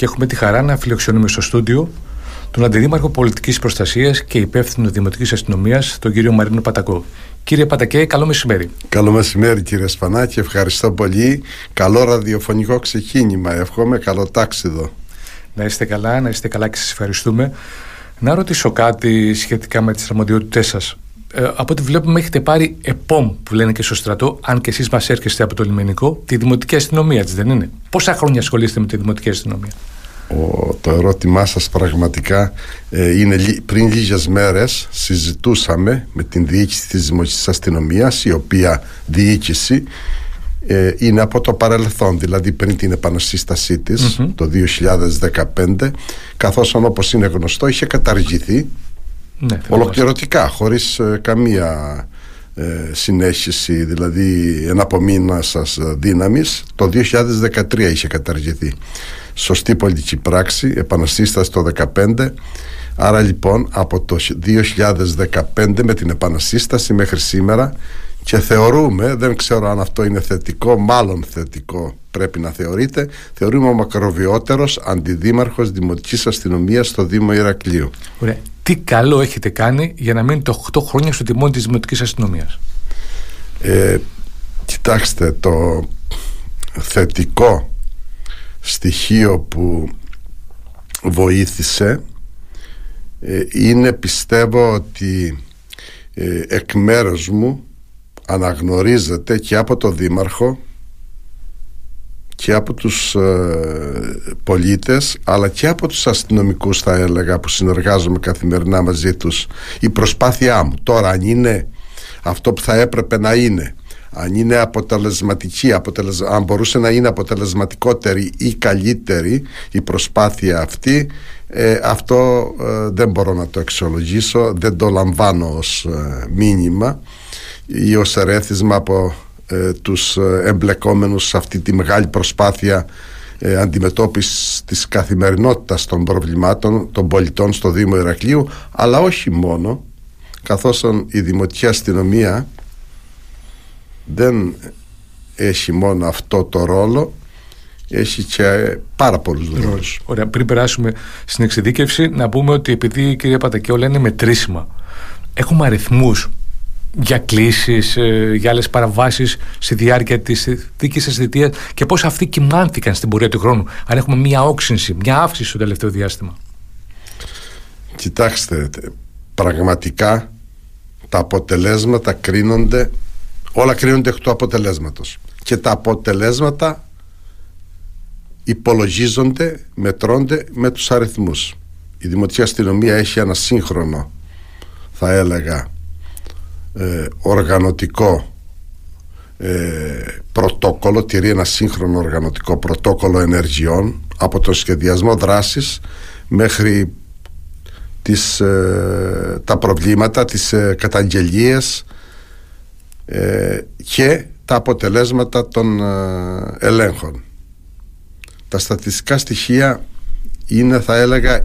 και έχουμε τη χαρά να φιλοξενούμε στο στούντιο τον Αντιδήμαρχο Πολιτικής Προστασίας και υπεύθυνο Δημοτικής Αστυνομίας, τον κύριο Μαρίνο Πατακό. Κύριε Πατακέ, καλό μεσημέρι. Καλό μεσημέρι, κύριε Σπανάκη. Ευχαριστώ πολύ. Καλό ραδιοφωνικό ξεκίνημα. Εύχομαι καλό τάξιδο. Να είστε καλά, να είστε καλά και σας ευχαριστούμε. Να ρωτήσω κάτι σχετικά με τις αρμοδιότητές σας. Ε, από ό,τι βλέπουμε, έχετε πάρει ΕΠΟΜ που λένε και στο στρατό, αν και εσείς μας έρχεστε από το λιμενικό, τη δημοτική αστυνομία της, δεν είναι; Πόσα χρόνια ασχολείστε με τη δημοτική αστυνομία; Ο, το ερώτημά σας πραγματικά ε, είναι πριν λίγες μέρες συζητούσαμε με την διοίκηση της Δημοτικής Αστυνομίας η οποία διοίκηση ε, είναι από το παρελθόν δηλαδή πριν την επανασύστασή της το 2015 καθώς όπως είναι γνωστό είχε καταργηθεί ναι, ολοκληρωτικά χωρίς ε, καμία ε, συνέχιση δηλαδή ένα απομείνα σας δύναμης. Το 2013 είχε καταργηθεί σωστή πολιτική πράξη επανασύσταση το 2015 άρα λοιπόν από το 2015 με την επανασύσταση μέχρι σήμερα και θεωρούμε, δεν ξέρω αν αυτό είναι θετικό, μάλλον θετικό πρέπει να θεωρείται, θεωρούμε ο μακροβιότερος αντιδήμαρχος Δημοτικής Αστυνομίας στο Δήμο Ηρακλείου. Ωραία τι καλό έχετε κάνει για να μείνετε 8 χρόνια στο τιμόνι της Δημοτικής Αστυνομίας; Ε, κοιτάξτε, το θετικό στοιχείο που βοήθησε ε, είναι πιστεύω ότι ε, εκ μέρους μου αναγνωρίζεται και από το Δήμαρχο και από τους ε, πολίτες αλλά και από τους αστυνομικούς θα έλεγα που συνεργάζομαι καθημερινά μαζί τους. Η προσπάθειά μου. Τώρα αν είναι αυτό που θα έπρεπε να είναι αν είναι αποτελεσματική αν μπορούσε να είναι αποτελεσματικότερη ή καλύτερη η προσπάθεια αυτή ε, αυτό ε, δεν μπορώ να το εξολογήσω δεν το λαμβάνω ως μήνυμα ή ως ερέθισμα από ε, τους ε, εμπλεκόμενους σε αυτή τη μεγάλη προσπάθεια ε, αντιμετώπισης της καθημερινότητας των προβλημάτων των πολιτών στο Δήμο Ηρακλείου αλλά όχι μόνο καθώς η Δημοτική Αστυνομία δεν έχει μόνο αυτό το ρόλο έχει και πάρα πολλούς ρόλους. Ωραία, πριν περάσουμε στην εξειδίκευση να πούμε ότι επειδή κυρία Πατακέ όλα είναι μετρήσιμα έχουμε αριθμούς για κλήσεις, ε, για άλλες παραβάσεις στη διάρκεια της δική σας θητείας και πώς αυτοί κοιμάνθηκαν στην πορεία του χρόνου. Αν έχουμε μία όξυνση, μία αύξηση στο τελευταίο διάστημα. Κοιτάξτε, πραγματικά τα αποτελέσματα κρίνονται, όλα κρίνονται εκ του αποτελέσματος και τα αποτελέσματα υπολογίζονται, μετρώνται με τους αριθμούς. Η Δημοτική Αστυνομία έχει ένα σύγχρονο, θα έλεγα, ε, οργανωτικό ε, πρωτόκολλο, τηρεί ένα σύγχρονο οργανωτικό πρωτόκολλο ενεργειών από το σχεδιασμό δράσης μέχρι τις, ε, τα προβλήματα, τις ε, καταγγελίες ε, και τα αποτελέσματα των ελέγχων. Τα στατιστικά στοιχεία είναι θα έλεγα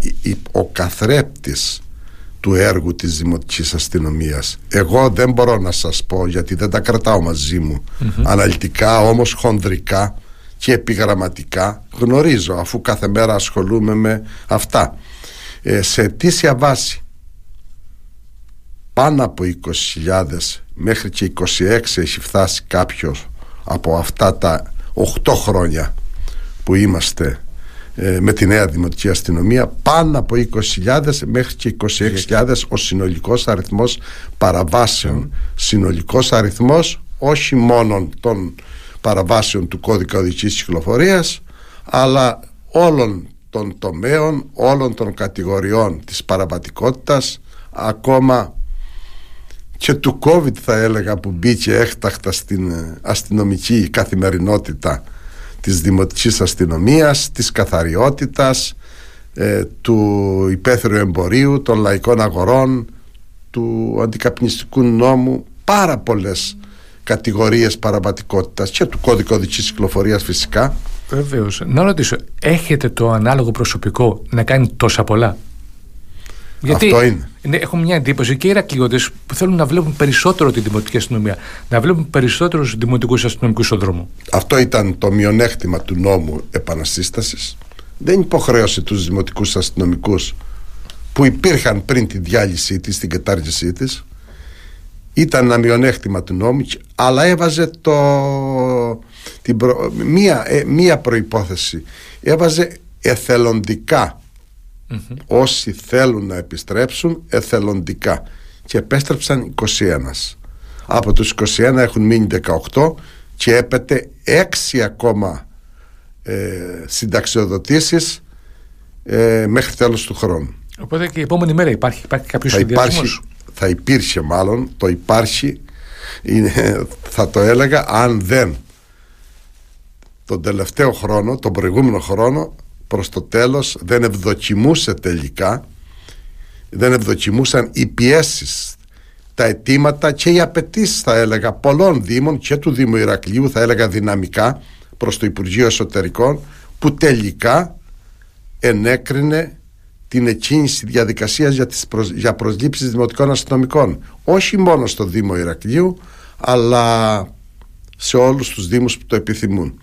ο καθρέπτης του έργου της Δημοτικής Αστυνομίας. Εγώ δεν μπορώ να σας πω γιατί δεν τα κρατάω μαζί μου αναλυτικά όμως χονδρικά και επιγραμματικά γνωρίζω αφού κάθε μέρα ασχολούμαι με αυτά. Ε, σε αιτήσια βάση πάνω από 20.000 μέχρι και 26 έχει φτάσει κάποιος από αυτά τα 8 χρόνια που είμαστε ε, με τη νέα δημοτική αστυνομία πάνω από 20.000 μέχρι και 26.000 ο συνολικός αριθμός παραβάσεων. Συνολικός αριθμός όχι μόνο των παραβάσεων του κώδικα οδικής κυκλοφορίας αλλά όλων των τομέων όλων των κατηγοριών της παραβατικότητας ακόμα και του COVID θα έλεγα που μπήκε έκτακτα στην αστυνομική καθημερινότητα της δημοτικής αστυνομίας, της καθαριότητας, ε, του υπαίθριου εμπορίου, των λαϊκών αγορών, του αντικαπνιστικού νόμου, πάρα πολλές κατηγορίες παραβατικότητας και του κώδικα οδικής κυκλοφορίας φυσικά. Βεβαίως. Να ρωτήσω, έχετε το ανάλογο προσωπικό να κάνει τόσα πολλά; Γιατί Αυτό είναι. Έχω μια εντύπωση και οι Ηρακλειώτες που θέλουν να βλέπουν περισσότερο τη δημοτική αστυνομία, να βλέπουν περισσότερου δημοτικούς αστυνομικούς στον δρόμο. Αυτό ήταν το μειονέκτημα του νόμου επανασύσταση. δεν υποχρέωσε τους δημοτικούς αστυνομικούς που υπήρχαν πριν τη διάλυσή της, την κατάργησή της ήταν ένα μειονέκτημα του νόμου αλλά έβαζε το, την μία, ε, μία προϋπόθεση έβαζε εθελοντικά όσοι θέλουν να επιστρέψουν εθελοντικά. Και επέστρεψαν 21 από τους 21 έχουν μείνει 18 και έπεται 6 ακόμα ε, συνταξιοδοτήσεις ε, μέχρι τέλος του χρόνου. Οπότε και η επόμενη μέρα υπάρχει, υπάρχει κάποιος θα υπάρχει, θα υπήρχε μάλλον το υπάρχει είναι, θα το έλεγα αν δεν τον τελευταίο χρόνο, τον προηγούμενο χρόνο προς το τέλος δεν ευδοκιμούσε τελικά δεν ευδοκιμούσαν οι πιέσεις τα αιτήματα και οι απαιτήσεις θα έλεγα πολλών δήμων και του Δήμου Ηρακλείου θα έλεγα δυναμικά προς το Υπουργείο Εσωτερικών που τελικά ενέκρινε την εκκίνηση διαδικασίας για, τις προσ... για προσλήψεις δημοτικών αστυνομικών. Όχι μόνο στο Δήμο Ηρακλείου αλλά σε όλους τους Δήμους που το επιθυμούν.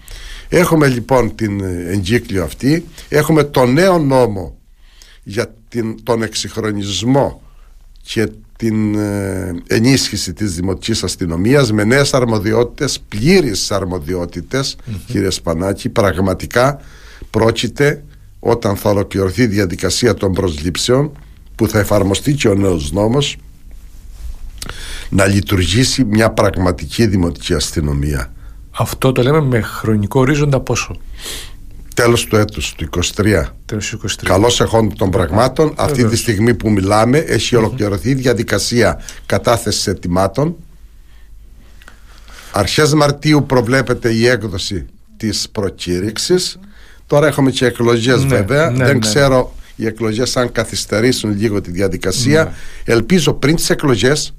Έχουμε λοιπόν την εγκύκλιο αυτή. Έχουμε το νέο νόμο για την, τον εξυγχρονισμό και την ε, ενίσχυση της δημοτικής αστυνομίας με νέες αρμοδιότητες, πλήρεις αρμοδιότητες κύριε Σπανάκη, πραγματικά πρόκειται όταν θα ολοκληρωθεί η διαδικασία των προσλήψεων που θα εφαρμοστεί και ο νέος νόμος να λειτουργήσει μια πραγματική δημοτική αστυνομία. Αυτό το λέμε με χρονικό ορίζοντα πόσο; Τέλος του έτους, του 23. Τέλος του 23. Καλώς εχόντων των πραγμάτων. Αυτή τη στιγμή που μιλάμε έχει ολοκληρωθεί η διαδικασία κατάθεσης ετοιμάτων. Αρχές Μαρτίου προβλέπεται η έκδοση της προκήρυξης Τώρα έχουμε και εκλογές ναι, βέβαια. Ναι, Δεν ναι. ξέρω οι εκλογές αν καθυστερήσουν λίγο τη διαδικασία. Ναι. Ελπίζω πριν τις εκλογές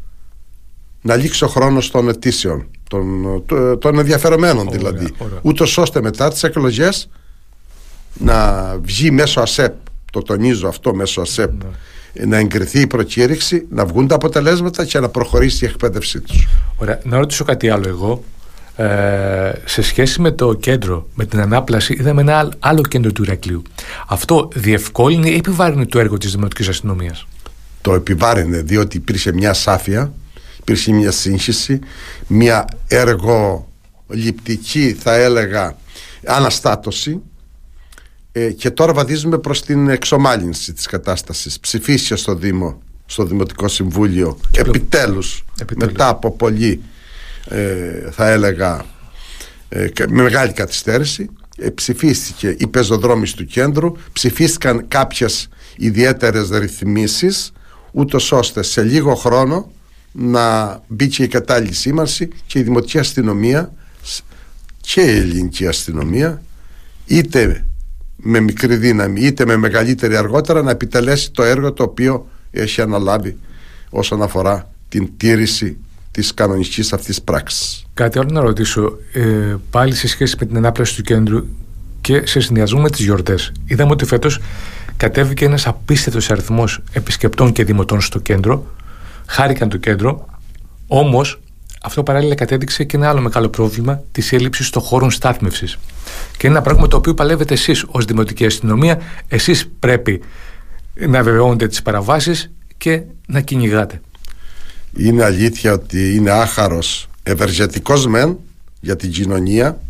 να λήξει ο χρόνος των αιτήσεων, των, των ενδιαφερομένων δηλαδή. Ούτως ώστε μετά τις εκλογές να βγει μέσω ΑΣΕΠ, το τονίζω αυτό μέσω ΑΣΕΠ, να εγκριθεί η προκήρυξη, να βγουν τα αποτελέσματα και να προχωρήσει η εκπαίδευσή τους. Ωραία. Να ρωτήσω κάτι άλλο εγώ. Ε, σε σχέση με το κέντρο, με την ανάπλαση, είδαμε ένα άλλο κέντρο του Ηρακλείου. Αυτό διευκόλυνε ή επιβάρυνε το έργο της Δημοτικής Αστυνομίας; Το επιβάρυνε διότι υπήρχε μια σάφια, υπήρχε μια σύγχυση, μια εργοληπτική θα έλεγα αναστάτωση ε, και τώρα βαδίζουμε προς την εξομάλυνση της κατάστασης. Ψηφίσια στο Δήμο, στο Δημοτικό Συμβούλιο, επιτέλους, επιτέλους, μετά από πολύ ε, θα έλεγα ε, με μεγάλη καθυστέρηση ε, ψηφίστηκε η πεζοδρόμηση του κέντρου ψηφίστηκαν κάποιες ιδιαίτερες ρυθμίσεις ούτως ώστε σε λίγο χρόνο να μπει και η κατάλληλη σήμανση και η δημοτική αστυνομία και η ελληνική αστυνομία είτε με μικρή δύναμη είτε με μεγαλύτερη αργότερα να επιτελέσει το έργο το οποίο έχει αναλάβει όσον αφορά την τήρηση της κανονικής αυτής πράξης. Κάτι άλλο να ρωτήσω, ε, πάλι σε σχέση με την ανάπλαση του κέντρου και σε συνδυασμό με τις γιορτές. Είδαμε ότι φέτος κατέβηκε ένας απίστευτος αριθμός επισκεπτών και δημοτών στο κέντρο, χάρηκαν το κέντρο, όμως αυτό παράλληλα κατέδειξε και ένα άλλο μεγάλο πρόβλημα της έλλειψης των χώρων στάθμευσης. Και είναι ένα πράγμα το οποίο παλεύετε εσείς ως Δημοτική Αστυνομία. Εσείς πρέπει να βεβαιώνετε τις παραβάσεις και να κυνηγάτε είναι αλήθεια ότι είναι άχαρος ευεργετικός μεν για την κοινωνία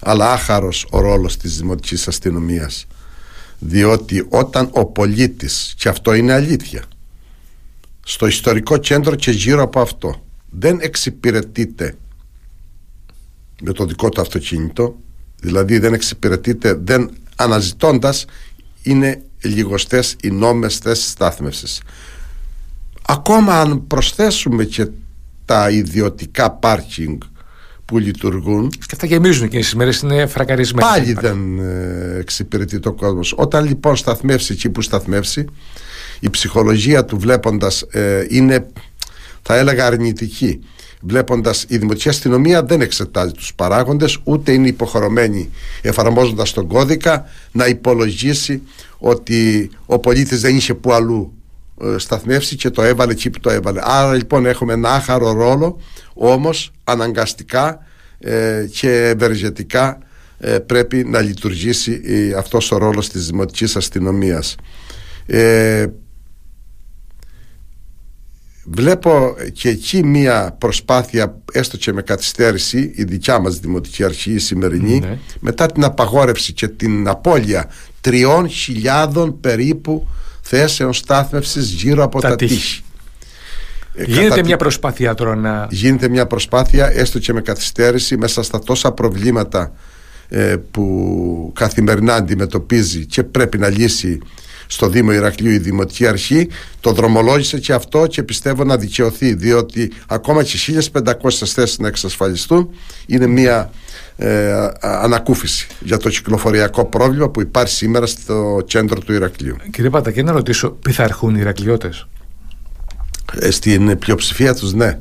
αλλά άχαρος ο ρόλος της δημοτικής αστυνομίας διότι όταν ο πολίτης και αυτό είναι αλήθεια στο ιστορικό κέντρο και γύρω από αυτό δεν εξυπηρετείται με το δικό του αυτοκίνητο δηλαδή δεν εξυπηρετείται δεν αναζητώντας είναι λιγοστές οι νόμες θέσεις στάθμευσης ακόμα αν προσθέσουμε και τα ιδιωτικά πάρκινγκ που λειτουργούν. Και αυτά γεμίζουν εκείνες τις μέρες, είναι φρακαρισμένα. Πάλι δεν ε, εξυπηρετεί το κόσμος. Όταν λοιπόν σταθμεύσει εκεί που σταθμεύσει, η ψυχολογία του βλέποντας ε, είναι, θα έλεγα, αρνητική. Βλέποντας η δημοτική αστυνομία δεν εξετάζει τους παράγοντες, ούτε είναι υποχρεωμένη, εφαρμόζοντας τον κώδικα, να υπολογίσει ότι ο πολίτης δεν είχε που αλλού ε, σταθμεύσει και το έβαλε εκεί που το έβαλε. Άρα λοιπόν έχουμε ένα άχαρο ρόλο όμως αναγκαστικά ε, και ευεργετικά ε, πρέπει να λειτουργήσει ε, αυτός ο ρόλος της δημοτικής αστυνομίας ε, βλέπω και εκεί μία προσπάθεια έστω και με καθυστέρηση η δικιά μας δημοτική αρχή η σημερινή ναι. μετά την απαγόρευση και την απώλεια τριών χιλιάδων περίπου θέσεων στάθμευσης γύρω από τα, τα τείχη. Ε, γίνεται μια προσπάθεια τώρα να... Γίνεται μια προσπάθεια έστω και με καθυστέρηση μέσα στα τόσα προβλήματα ε, που καθημερινά αντιμετωπίζει και πρέπει να λύσει στο Δήμο Ηρακλείου η Δημοτική Αρχή το δρομολόγησε και αυτό και πιστεύω να δικαιωθεί διότι ακόμα και 1500 θέσεις να εξασφαλιστούν είναι μια ε, ανακούφιση για το κυκλοφοριακό πρόβλημα που υπάρχει σήμερα στο κέντρο του Ηρακλείου. Κύριε Πατακέ να ρωτήσω, πειθαρχούν οι Ηρακλειώτες; Ε, στην πλειοψηφία τους ναι.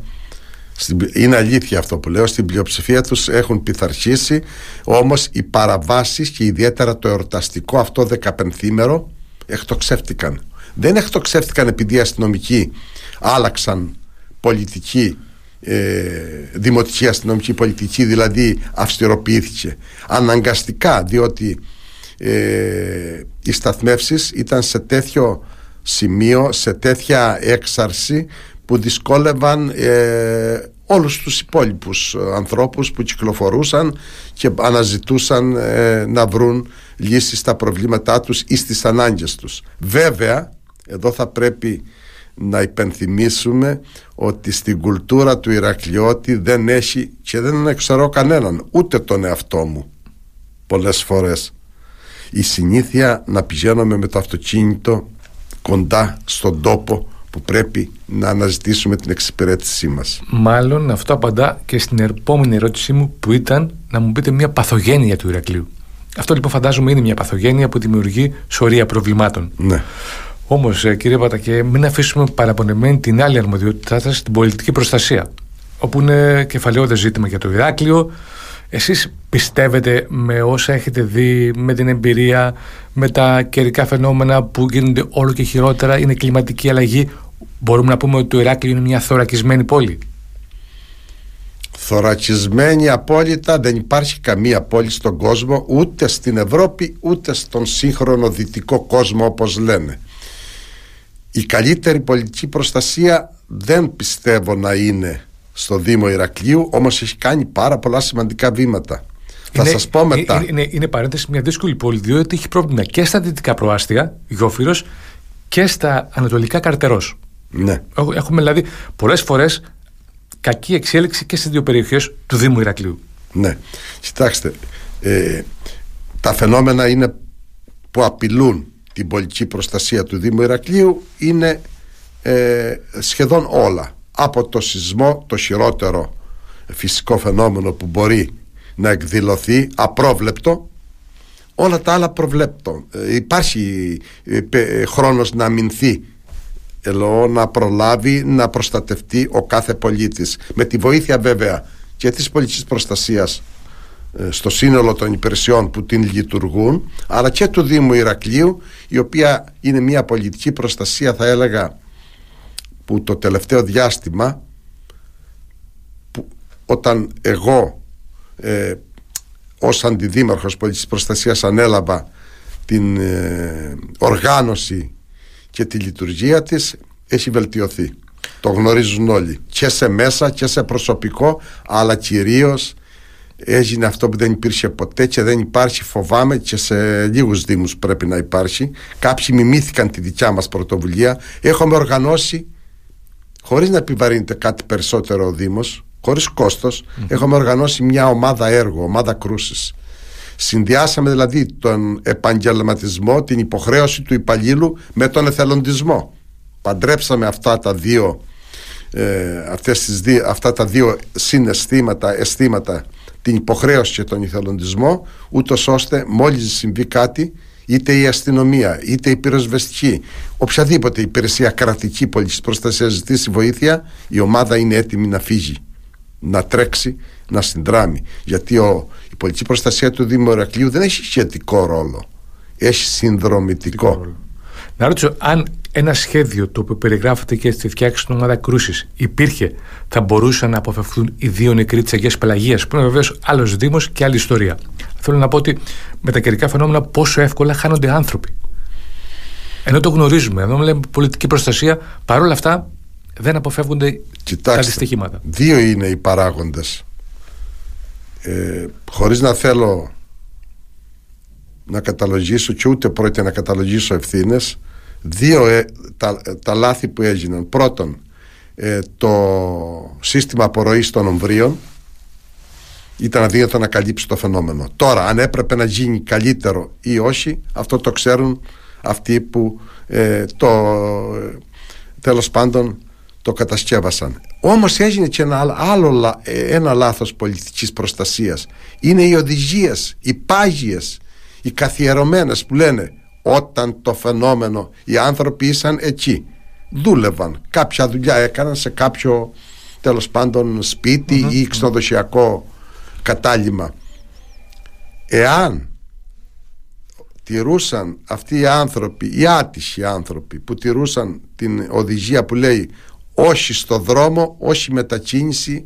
Είναι αλήθεια αυτό που λέω, στην πλειοψηφία τους έχουν πειθαρχήσει όμως οι παραβάσεις και ιδιαίτερα το εορταστικό αυτό δεκαπενθήμερο εκτοξεύτηκαν. Δεν εκτοξεύτηκαν επειδή οι αστυνομικοί άλλαξαν πολιτική ε, δημοτική αστυνομική πολιτική δηλαδή αυστηροποιήθηκε αναγκαστικά διότι ε, οι σταθμεύσεις ήταν σε τέτοιο σημείο σε τέτοια έξαρση που δυσκόλευαν ε, όλους τους υπόλοιπους ανθρώπους που κυκλοφορούσαν και αναζητούσαν ε, να βρουν λύσεις στα προβλήματά τους ή στις ανάγκες τους. Βέβαια, εδώ θα πρέπει να υπενθυμίσουμε ότι στην κουλτούρα του Ηρακλειώτη δεν έχει και δεν εξαιρώ κανέναν, ούτε τον εαυτό μου πολλές φορές. Η συνήθεια να πηγαίνουμε με το αυτοκίνητο κοντά στον τόπο που πρέπει να αναζητήσουμε την εξυπηρέτησή μας. Μάλλον αυτό απαντά και στην επόμενη ερώτησή μου που ήταν να μου πείτε μια παθογένεια του Ηρακλείου. Αυτό λοιπόν φαντάζομαι είναι μια παθογένεια που δημιουργεί σωρία προβλημάτων. Ναι. Όμως, ε, κύριε Πατακέ, μην αφήσουμε παραπονεμένη την άλλη αρμοδιότητά σας, την πολιτική προστασία. Όπου είναι κεφαλαιόδες ζήτημα για το Ηράκλειο. Εσείς πιστεύετε με όσα έχετε δει, με την εμπειρία, με τα καιρικά φαινόμενα που γίνονται όλο και χειρότερα, είναι κλιματική αλλαγή. Μπορούμε να πούμε ότι το Ηράκλειο είναι μια θωρακισμένη πόλη; Θωρακισμένη απόλυτα δεν υπάρχει καμία πόλη στον κόσμο ούτε στην Ευρώπη ούτε στον σύγχρονο δυτικό κόσμο όπως λένε. Η καλύτερη πολιτική προστασία δεν πιστεύω να είναι στο Δήμο Ηρακλείου όμως έχει κάνει πάρα πολλά σημαντικά βήματα. Θα είναι, σας πω μετά. είναι, είναι, είναι παρένθεση μια δύσκολη πόλη διότι έχει πρόβλημα και στα δυτικά προάστια Γιώφυρος και στα ανατολικά Καρτερός ναι. Έχουμε δηλαδή πολλές φορές κακή εξέλιξη και στις δύο περιοχές του Δήμου Ηρακλείου. Ναι. Κοιτάξτε, ε, τα φαινόμενα είναι που απειλούν την πολιτική προστασία του Δήμου Ηρακλείου είναι ε, σχεδόν όλα. Από το σεισμό, το χειρότερο φυσικό φαινόμενο που μπορεί να εκδηλωθεί απρόβλεπτο όλα τα άλλα προβλέπτω. Ε, υπάρχει ε, χρόνος να αμυνθεί ελαιό να προλάβει να προστατευτεί ο κάθε πολίτης. Με τη βοήθεια βέβαια και της πολιτικής προστασίας ε, στο σύνολο των υπηρεσιών που την λειτουργούν αλλά και του Δήμου Ηρακλείου η οποία είναι μια πολιτική προστασία θα έλεγα που το τελευταίο διάστημα που όταν εγώ ε, ως αντιδήμαρχος πολιτικής προστασίας ανέλαβα την ε, οργάνωση και τη λειτουργία της έχει βελτιωθεί. Το γνωρίζουν όλοι. Και σε μέσα και σε προσωπικό, αλλά κυρίως έγινε αυτό που δεν υπήρχε ποτέ και δεν υπάρχει φοβάμαι και σε λίγους δήμους πρέπει να υπάρχει κάποιοι μιμήθηκαν τη δικιά μας πρωτοβουλία έχουμε οργανώσει χωρίς να επιβαρύνεται κάτι περισσότερο ο Δήμος χωρίς έχουμε οργανώσει μια ομάδα έργο, ομάδα κρούσης Συνδυάσαμε δηλαδή τον επαγγελματισμό, την υποχρέωση του υπαλλήλου με τον εθελοντισμό. Παντρέψαμε αυτά τα δύο, ε, αυτές τις δύο, αυτά τα δύο συναισθήματα, αισθήματα, την υποχρέωση και τον εθελοντισμό, ούτως ώστε μόλις συμβεί κάτι, είτε η αστυνομία, είτε η πυροσβεστική, οποιαδήποτε υπηρεσία κρατική πολιτική προστασία ζητήσει βοήθεια, η ομάδα είναι έτοιμη να φύγει, να τρέξει, να συνδράμει. Γιατί ο, η πολιτική προστασία του Δήμου Ερακλείου δεν έχει σχετικό ρόλο. Έχει συνδρομητικό. Να ρωτήσω, αν ένα σχέδιο το οποίο περιγράφεται και στη φτιάξη των ομάδα κρούσης υπήρχε, θα μπορούσαν να αποφευθούν οι δύο νεκροί της Αγίας Πελαγίας, που είναι βεβαίως άλλος Δήμος και άλλη ιστορία. Θέλω να πω ότι με τα καιρικά φαινόμενα πόσο εύκολα χάνονται άνθρωποι. Ενώ το γνωρίζουμε, εδώ λέμε πολιτική προστασία, παρόλα αυτά δεν αποφεύγονται Κοιτάξτε, τα δυστυχήματα. Δύο είναι οι παράγοντες. Ε, χωρίς να θέλω να καταλογίσω και ούτε πρόκειται να καταλογίσω ευθύνες. Δύο ε, τα, τα λάθη που έγιναν. Πρώτον, ε, το σύστημα απορροής των ομβρίων ήταν αδύνατο να καλύψει το φαινόμενο. Τώρα, αν έπρεπε να γίνει καλύτερο ή όχι, αυτό το ξέρουν αυτοί που ε, το τέλος πάντων το κατασκεύασαν. Όμως έγινε και ένα άλλο ένα λάθος πολιτικής προστασίας. Είναι οι οδηγίες, οι πάγιες, οι καθιερωμένες που λένε όταν το φαινόμενο οι άνθρωποι ήσαν εκεί δούλευαν, κάποια δουλειά έκαναν σε κάποιο τέλος πάντων ή ξενοδοχειακό κατάλημα εάν τηρούσαν αυτοί οι άνθρωποι οι άτυχοι άνθρωποι που τηρούσαν την οδηγία που λέει όχι στο δρόμο, όχι μετακίνηση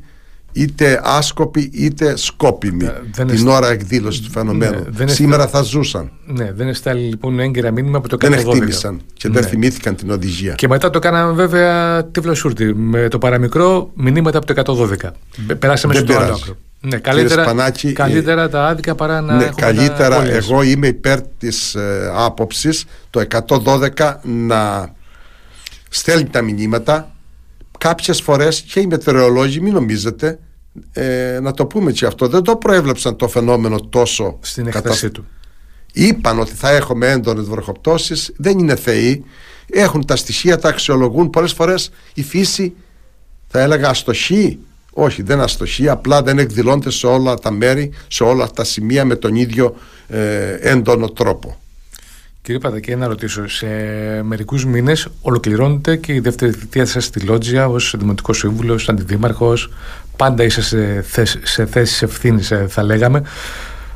είτε άσκοποι είτε σκόπιμοι ε, δεν την ώρα εκδήλωση του φαινομένου. Ναι, Σήμερα θα ζούσαν. Ναι, δεν εστάλει λοιπόν έγκαιρα μήνυμα από το 112. Δεν εκτίμησαν και δεν ναι. θυμήθηκαν την οδηγία. Και μετά το κάναμε βέβαια τη βλασούρτη με το παραμικρό μηνύματα από το 112. Περάσαμε στο άλλο άκρο. Ναι, καλύτερα, Σπανάκη, καλύτερα τα άδικα παρά να ναι, Καλύτερα, εγώ είμαι υπέρ της ε, άποψης το 112 να στέλνει τα μηνύματα κάποιες φορές και οι μετεωρολόγοι μην νομίζετε ε, να το πούμε και αυτό δεν το προέβλεψαν το φαινόμενο τόσο στην εκτασή του. Είπαν ότι θα έχουμε έντονες βροχοπτώσεις δεν είναι θεοί έχουν τα στοιχεία, τα αξιολογούν. Πολλές φορές η φύση θα έλεγα αστοχή όχι δεν αστοχή απλά δεν εκδηλώνεται σε όλα τα μέρη σε όλα τα σημεία με τον ίδιο ε, έντονο τρόπο Κύριε Παδακέ, να ρωτήσω, σε μερικούς μήνες ολοκληρώνεται και η δεύτερη θητεία σας στη Λότζια ως Δημοτικός Σύμβουλος, ω Αντιδήμαρχος. Πάντα είσαι σε, θέση, σε θέσεις ευθύνης, ε, θα λέγαμε.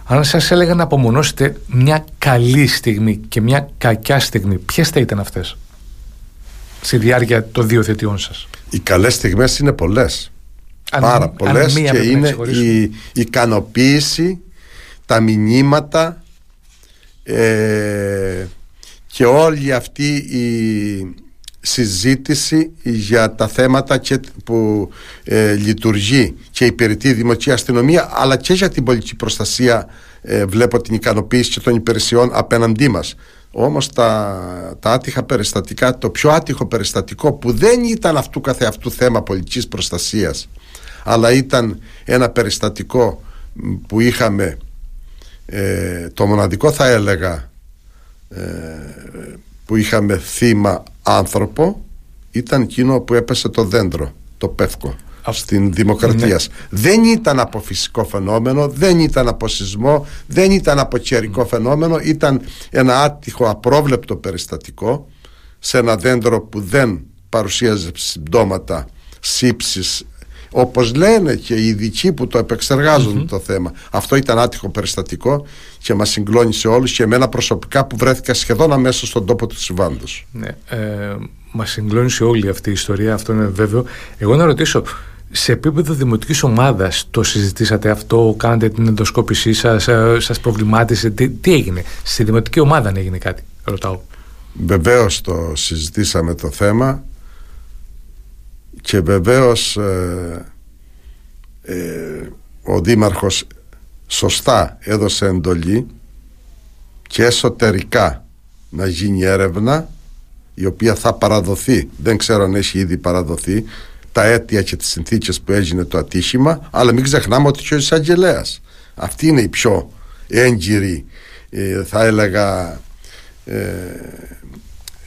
Αν σας έλεγα να απομονώσετε μια καλή στιγμή και μια κακιά στιγμή, ποιες θα ήταν αυτές στη διάρκεια των δύο θητιών σας; Οι καλές στιγμές είναι πολλές. Πάρα πολλές και είναι η ικανοποίηση, τα μηνύματα ε, και όλη αυτή η συζήτηση για τα θέματα και που ε, λειτουργεί και υπηρετεί η Δημοτική Αστυνομία αλλά και για την πολιτική προστασία ε, βλέπω την ικανοποίηση και των υπηρεσιών απέναντί μας. Όμως τα, τα άτυχα περιστατικά το πιο άτυχο περιστατικό που δεν ήταν αυτού καθεαυτού θέμα πολιτικής προστασίας αλλά ήταν ένα περιστατικό που είχαμε ε, το μοναδικό θα έλεγα ε, που είχαμε θύμα άνθρωπο ήταν εκείνο που έπεσε το δέντρο, το πεύκο στην δημοκρατία. Ναι. Δεν ήταν από φυσικό φαινόμενο, δεν ήταν από σεισμό, δεν ήταν από καιρικό φαινόμενο, ήταν ένα άτυχο απρόβλεπτο περιστατικό σε ένα δέντρο που δεν παρουσίαζε συμπτώματα σύψης όπως λένε και οι ειδικοί που το επεξεργαζονται το θέμα. Αυτό ήταν άτυχο περιστατικό και μας συγκλώνησε όλους και εμένα προσωπικά που βρέθηκα σχεδόν αμέσως στον τόπο του συμβάντος. Ναι, ε, μας συγκλώνησε όλη αυτή η ιστορία αυτό είναι βέβαιο. Εγώ να ρωτήσω σε επίπεδο δημοτικής ομάδας το συζητήσατε αυτό, κάνετε την ενδοσκόπησή σας, ε, σας προβλημάτισε, τι, τι έγινε, στη δημοτική ομάδα αν έγινε κάτι, ρωτάω. Βεβαίως το συζητήσαμε το θέμα και βεβαίως ε, ε, ο Δήμαρχος σωστά έδωσε εντολή και εσωτερικά να γίνει έρευνα η οποία θα παραδοθεί. Δεν ξέρω αν έχει ήδη παραδοθεί τα αίτια και τις συνθήκες που έγινε το ατύχημα αλλά μην ξεχνάμε ότι και ο εισαγγελέας. Αυτή είναι η πιο έγκυρη ε, θα έλεγα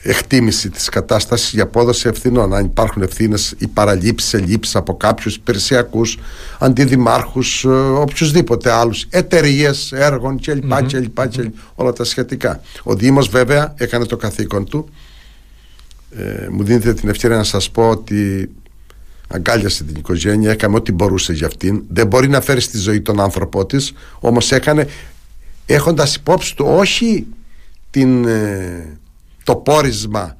εκτίμηση της κατάστασης για απόδοση ευθυνών. Αν υπάρχουν ευθύνες ή παραλήψεις, ελλείψεις από κάποιους υπηρεσιακούς αντιδημάρχους, ε, οποιουσδήποτε άλλους εταιρείες έργων κλπ, mm-hmm. όλα τα σχετικά. Ο Δήμος βέβαια έκανε το καθήκον του. Ε, μου δίνετε την ευκαιρία να σας πω ότι αγκάλιασε την οικογένεια, έκανε ό,τι μπορούσε για αυτήν. Δεν μπορεί να φέρει στη ζωή τον άνθρωπό της όμως έκανε έχοντας υπόψη του όχι την ε, το πόρισμα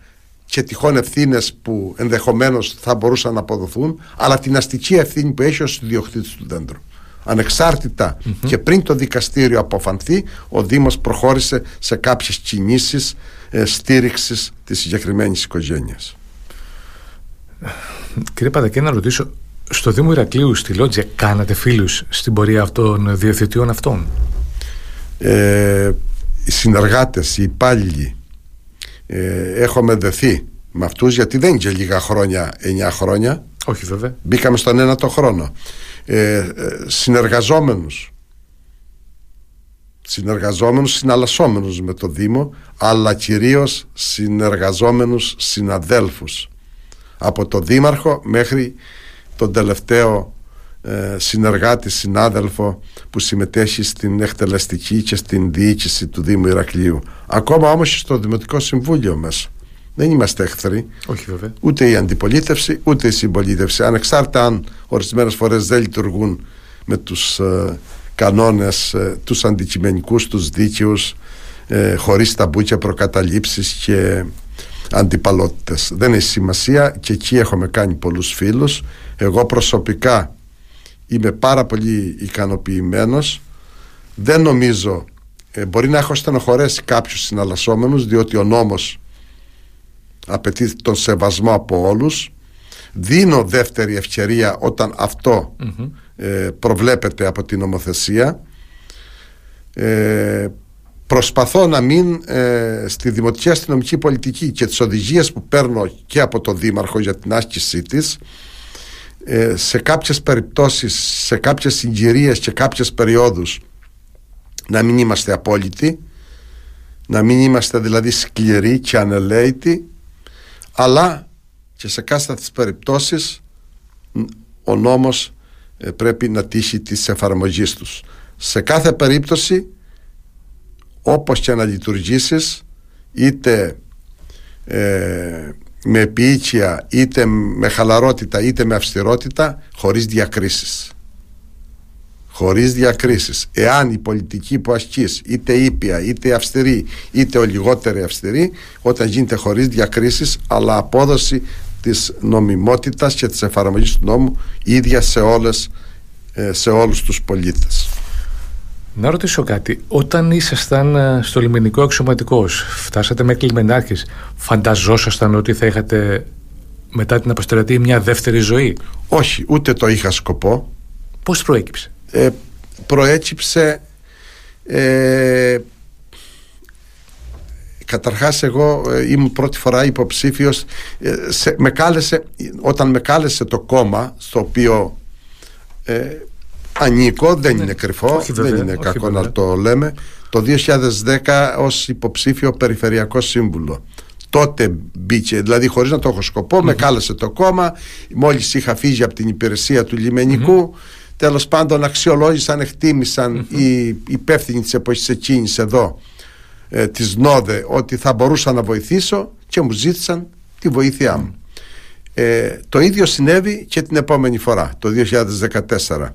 και τυχόν ευθύνες που ενδεχομένως θα μπορούσαν να αποδοθούν, αλλά την αστική ευθύνη που έχει ως ιδιοκτήτης του δέντρου. ανεξαρτητα και πριν το δικαστήριο αποφανθεί ο Δήμος προχώρησε σε κάποιες κινήσεις ε, στήριξης της συγκεκριμένης οικογένειας Κύριε Παδακέ να ρωτήσω στο Δήμο Ηρακλείου στη Λότζια κάνατε φίλους στην πορεία αυτών διευθυντών αυτών; Ε, οι συνεργάτες, οι υπάλληλοι ε, έχουμε δεθεί με αυτούς γιατί δεν είναι και λίγα χρόνια, 9 χρόνια. Όχι βέβαια. Μπήκαμε στον ένατο χρόνο. Ε, ε, συνεργαζόμενους. Συνεργαζόμενους συναλλασσόμενους με το Δήμο αλλά κυρίως συνεργαζόμενους συναδέλφους. Από το Δήμαρχο μέχρι τον τελευταίο ε, συνεργάτη, συνάδελφο που συμμετέχει στην εκτελεστική και στην διοίκηση του Δήμου Ηρακλείου ακόμα όμως στο Δημοτικό Συμβούλιο μέσα δεν είμαστε εχθροί. Όχι βέβαια. Ούτε η αντιπολίτευση, ούτε η συμπολίτευση. Ανεξάρτητα αν ορισμένες φορές δεν λειτουργούν με τους ε, κανόνες, ε, τους αντικειμενικούς, τους δίκαιους, ε, χωρίς ταμπούκια, προκαταλήψεις και αντιπαλότητες. Δεν έχει σημασία και εκεί έχουμε κάνει πολλούς φίλους. Εγώ προσωπικά είμαι πάρα πολύ ικανοποιημένος. Δεν νομίζω, ε, μπορεί να έχω στενοχωρέσει κάποιους συναλλασσόμενους διότι ο νόμος απαιτεί τον σεβασμό από όλους. Δίνω δεύτερη ευκαιρία όταν ε, προβλέπεται από την νομοθεσία. Ε, προσπαθώ να μην ε, στη δημοτική αστυνομική πολιτική και τις οδηγίες που παίρνω και από τον Δήμαρχο για την άσκησή της ε, σε κάποιες περιπτώσεις σε κάποιες συγκυρίες και κάποιες περιόδους να μην είμαστε απόλυτοι να μην είμαστε δηλαδή σκληροί και ανελαίητοι αλλά και σε κάθε τις περιπτώσεις ο νόμος ε, πρέπει να τύχει της εφαρμογής τους. Σε κάθε περίπτωση όπως και να λειτουργήσεις είτε ε, με επίοικια είτε με χαλαρότητα είτε με αυστηρότητα χωρίς διακρίσεις. Χωρίς διακρίσεις. Εάν η πολιτική που ασκείς είτε ήπια είτε αυστηρή είτε ο λιγότερο αυστηρή όταν γίνεται χωρίς διακρίσεις αλλά απόδοση της νομιμότητας και της εφαρμογής του νόμου ίδια σε, όλες, ε, σε όλους τους πολίτες να ρωτήσω κάτι. Όταν ήσασταν ε, στο λιμενικό αξιωματικός, φτάσατε με κλιμενάρχη, φανταζόσασταν ότι θα είχατε μετά την αποστρατεία μια δεύτερη ζωή; Όχι, ούτε το είχα σκοπό. Πώς προέκυψε; Ε, προέκυψε ε, καταρχάς εγώ ε, ήμουν πρώτη φορά υποψήφιος ε, με κάλεσε, όταν με κάλεσε το κόμμα στο οποίο ε, ανήκω δεν ναι. είναι κρυφό δεν είναι κακό να το λέμε το 2010 ως υποψήφιο περιφερειακό σύμβουλο τότε μπήκε, δηλαδή χωρίς να το έχω σκοπό, με κάλεσε το κόμμα μόλις είχα φύγει από την υπηρεσία του λιμενικου τέλος πάντων αξιολόγησαν, εκτίμησαν mm-hmm. οι υπεύθυνοι της εποχής εκείνης εδώ ε, της ΝΟΔΕ ότι θα μπορούσα να βοηθήσω και μου ζήτησαν τη βοήθειά μου. Ε, το ίδιο συνέβη και την επόμενη φορά, το 2014.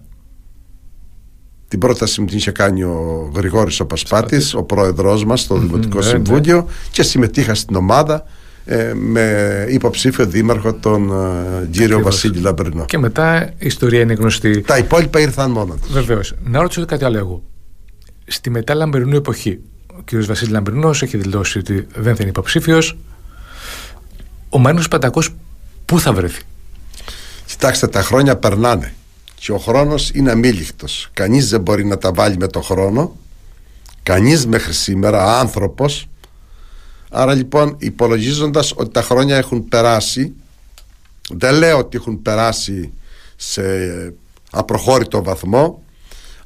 Την πρόταση μου την είχε κάνει ο Γρηγόρης ο Πασπάτης, ο πρόεδρός μας στο Δημοτικό ναι, Συμβούλιο ναι. και συμμετείχα στην ομάδα ε, με υποψήφιο δήμαρχο τον ε, κύριο Βασίλη Λαμπρινό. Και μετά η ιστορία είναι γνωστή. Τα υπόλοιπα ήρθαν μόνο τους. Βεβαίως. Να ρωτήσω κάτι άλλο εγώ. Στη μετά Λαμπρινού εποχή, ο κύριος Βασίλη Λαμπρινός έχει δηλώσει ότι δεν θα είναι υποψήφιος. Ο Μένος Παντακός πού θα βρεθεί; Κοιτάξτε, τα χρόνια περνάνε και ο χρόνος είναι αμήλικτος. Κανείς δεν μπορεί να τα βάλει με το χρόνο. Κανείς μέχρι σήμερα άνθρωπος Άρα λοιπόν υπολογίζοντας ότι τα χρόνια έχουν περάσει δεν λέω ότι έχουν περάσει σε απροχώρητο βαθμό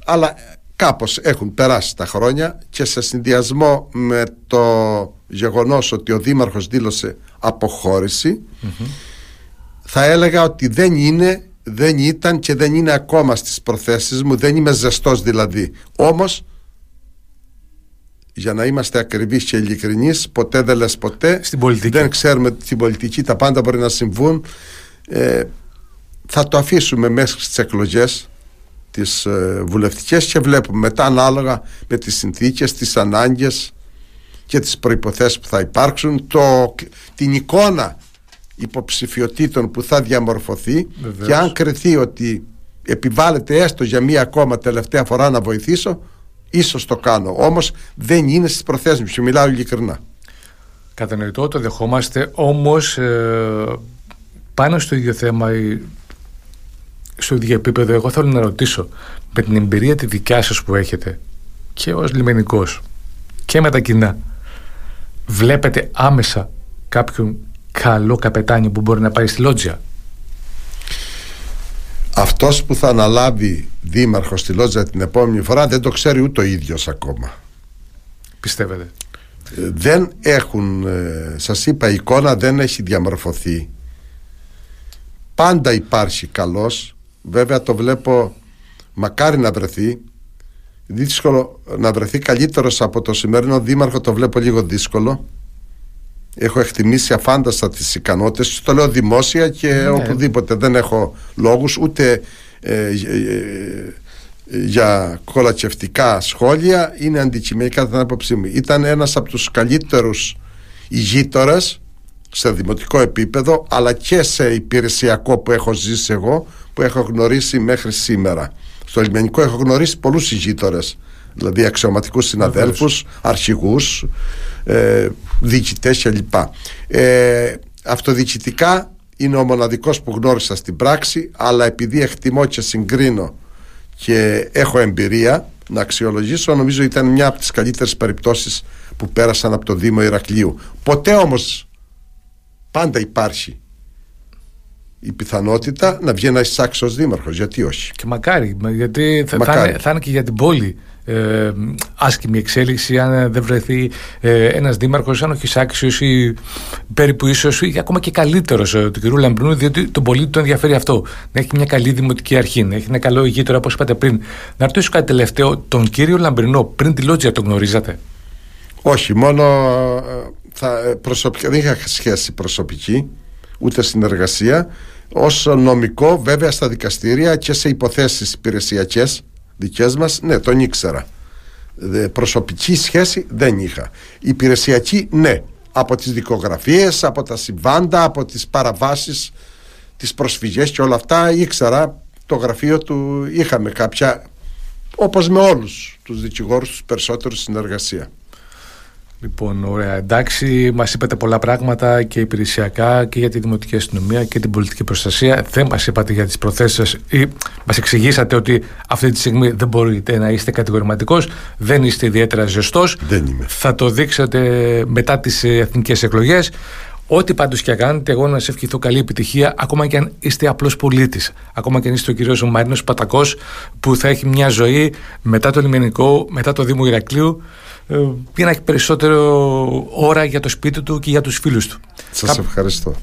αλλά κάπως έχουν περάσει τα χρόνια και σε συνδυασμό με το γεγονός ότι ο Δήμαρχος δήλωσε θα έλεγα ότι δεν είναι δεν ήταν και δεν είναι ακόμα στις προθέσεις μου δεν είμαι ζεστός δηλαδή. Όμως για να είμαστε ακριβείς και ειλικρινείς ποτέ δεν λες ποτέ στην πολιτική. δεν ξέρουμε την πολιτική τα πάντα μπορεί να συμβούν. Ε, θα το αφήσουμε μέσα στις εκλογές τις ε, βουλευτικές και βλέπουμε μετά ανάλογα με τις συνθήκες, τις ανάγκες και τις προϋποθέσεις που θα υπάρξουν. Το, την εικόνα υποψηφιωτήτων που θα διαμορφωθεί και αν κρυθεί ότι επιβάλλεται έστω για μία ακόμα τελευταία φορά να βοηθήσω, ίσως το κάνω. Όμως δεν είναι στις προθέσεις μου, σου μιλάω ειλικρινά. Κατανοητό, το δεχόμαστε, όμως ε, πάνω στο ίδιο θέμα, στο ίδιο επίπεδο, εγώ θέλω να ρωτήσω, με την εμπειρία τη δικιά σας που έχετε και ως λιμενικός και με τα κοινά, βλέπετε άμεσα κάποιον καλό καπετάνιο που μπορεί να πάει στη Λότζια; Αυτός που θα αναλάβει δήμαρχος στη Λότζια την επόμενη φορά δεν το ξέρει ούτε ο ίδιος ακόμα. Πιστεύετε; Ε, δεν έχουν, ε, σας είπα η εικόνα δεν έχει διαμορφωθεί. Πάντα υπάρχει καλός. Βέβαια το βλέπω μακάρι να βρεθεί. Δύσκολο να βρεθεί καλύτερος από το σημερινό δήμαρχο το βλέπω λίγο δύσκολο έχω εκτιμήσει αφάνταστα τις ικανότητες το λέω δημόσια και ναι. οπουδήποτε. Δεν έχω λόγους ούτε ε, ε, ε, για κολατσευτικά σχόλια. Είναι αντικειμενικά την άποψή μου. Ήταν ένας από τους καλύτερους ηγείτορες σε δημοτικό επίπεδο αλλά και σε υπηρεσιακό που έχω ζήσει εγώ που έχω γνωρίσει μέχρι σήμερα. Στο λιμενικό έχω γνωρίσει πολλούς ηγείτορες. Δηλαδή αξιωματικούς συναδέλφους, αρχηγούς ε, διοικητές κλπ. Ε, αυτοδιοικητικά είναι ο μοναδικός που γνώρισα στην πράξη αλλά επειδή εκτιμώ και συγκρίνω και έχω εμπειρία να αξιολογήσω νομίζω ήταν μια από τις καλύτερες περιπτώσεις που πέρασαν από το Δήμο Ηρακλείου ποτέ όμως πάντα υπάρχει η πιθανότητα να βγει ένας άξιος δήμαρχος γιατί όχι; Και μακάρι γιατί θα, μακάρι. Θα, θα είναι και για την πόλη ε, άσκημη εξέλιξη αν δεν βρεθεί ε, ένας δήμαρχος αν όχι άξιος ή περίπου ίσως ή ακόμα και καλύτερος ε, του κ. Λαμπρινού διότι τον πολίτη τον ενδιαφέρει αυτό. Να έχει μια καλή δημοτική αρχή να έχει ένα καλό ηγείτορα όπως είπατε πριν να ρωτήσω κάτι τελευταίο. Τον κύριο Λαμπρινό πριν τη Λότζια τον γνωρίζατε; Όχι μόνο ε, θα, ε, προσωπικά, δεν είχα σχέση προσωπική ούτε συνεργασία ως νομικό βέβαια στα δικαστήρια και σε υποθέσεις υπηρεσιακές δικές μας ναι τον ήξερα. Προσωπική σχέση δεν είχα. Υπηρεσιακή ναι. Από τις δικογραφίες από τα συμβάντα από τις παραβάσεις τις προσφυγές και όλα αυτά ήξερα το γραφείο του είχαμε κάποια όπως με όλους τους δικηγόρους τους περισσότερους συνεργασία Λοιπόν, ωραία. Εντάξει, μας είπατε πολλά πράγματα και υπηρεσιακά και για τη δημοτική αστυνομία και την πολιτική προστασία. Δεν μας είπατε για τις προθέσεις σας ή μας εξηγήσατε ότι αυτή τη στιγμή δεν μπορείτε να είστε κατηγορηματικός, δεν είστε ιδιαίτερα ζεστός. Δεν είμαι. Θα το δείξετε μετά τις εθνικές εκλογές. Ό,τι πάντως και κάνετε, εγώ να σε ευχηθώ καλή επιτυχία, ακόμα και αν είστε απλός πολίτης. Ακόμα και αν είστε ο κύριος Μαρίνος Πατακός, που θα έχει μια ζωή μετά το λιμενικό, μετά το Δήμο Ηρακλείου για ε, να έχει περισσότερο ώρα για το σπίτι του και για τους φίλους του. Σας ευχαριστώ.